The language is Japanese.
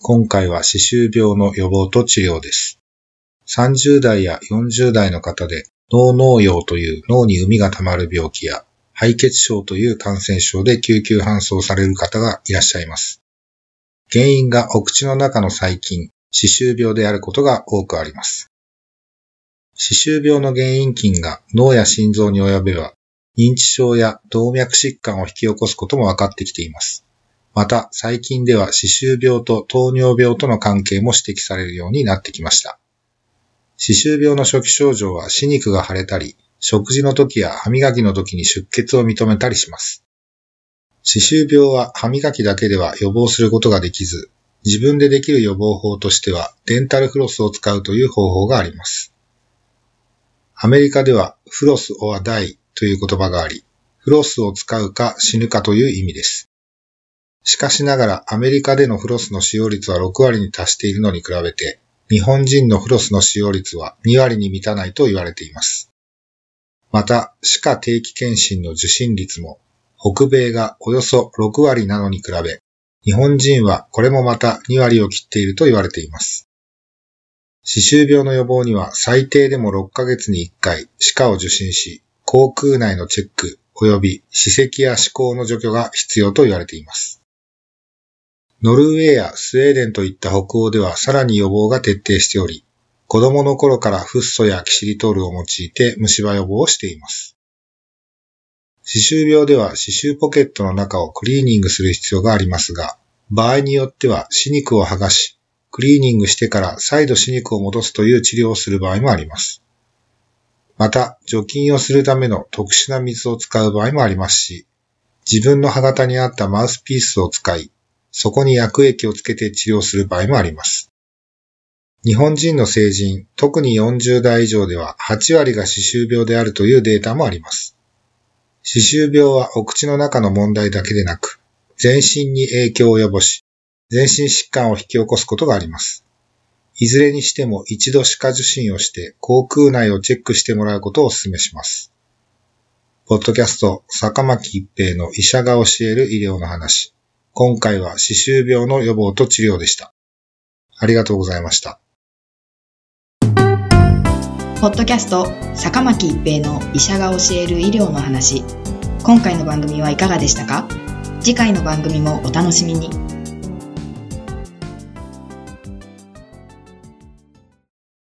今回は歯周病の予防と治療です。30代や40代の方で脳脳瘍という脳に膿が溜まる病気や肺血症という感染症で救急搬送される方がいらっしゃいます。原因がお口の中の細菌、歯周病であることが多くあります。歯周病の原因菌が脳や心臓に及べば、認知症や動脈疾患を引き起こすことも分かってきています。また、最近では歯周病と糖尿病との関係も指摘されるようになってきました。歯周病の初期症状は歯肉が腫れたり、食事の時や歯磨きの時に出血を認めたりします。歯周病は歯磨きだけでは予防することができず、自分でできる予防法としてはデンタルフロスを使うという方法があります。アメリカではフロス or die という言葉があり、フロスを使うか死ぬかという意味です。しかしながらアメリカでのフロスの使用率は6割に達しているのに比べて、日本人のフロスの使用率は2割に満たないと言われています。また、歯科定期検診の受診率も、北米がおよそ6割なのに比べ、日本人はこれもまた2割を切っていると言われています。歯周病の予防には最低でも6ヶ月に1回歯科を受診し、口腔内のチェック及び歯石や歯垢の除去が必要と言われています。ノルウェーやスウェーデンといった北欧ではさらに予防が徹底しており、子供の頃からフッ素やキシリトールを用いて虫歯予防をしています。歯周病では歯周ポケットの中をクリーニングする必要がありますが、場合によっては歯肉を剥がし、クリーニングしてから再度歯肉を戻すという治療をする場合もあります。また、除菌をするための特殊な水を使う場合もありますし、自分の歯型に合ったマウスピースを使い、そこに薬液をつけて治療する場合もあります。日本人の成人、特に40代以上では8割が歯周病であるというデータもあります。歯周病はお口の中の問題だけでなく、全身に影響を及ぼし、全身疾患を引き起こすことがあります。いずれにしても一度歯科受診をして口腔内をチェックしてもらうことをお勧めします。ポッドキャスト、坂巻一平の医者が教える医療の話。今回は歯周病の予防と治療でした。ありがとうございました。ポッドキャスト坂巻一平の医者が教える医療の話今回の番組はいかがでしたか？次回の番組もお楽しみに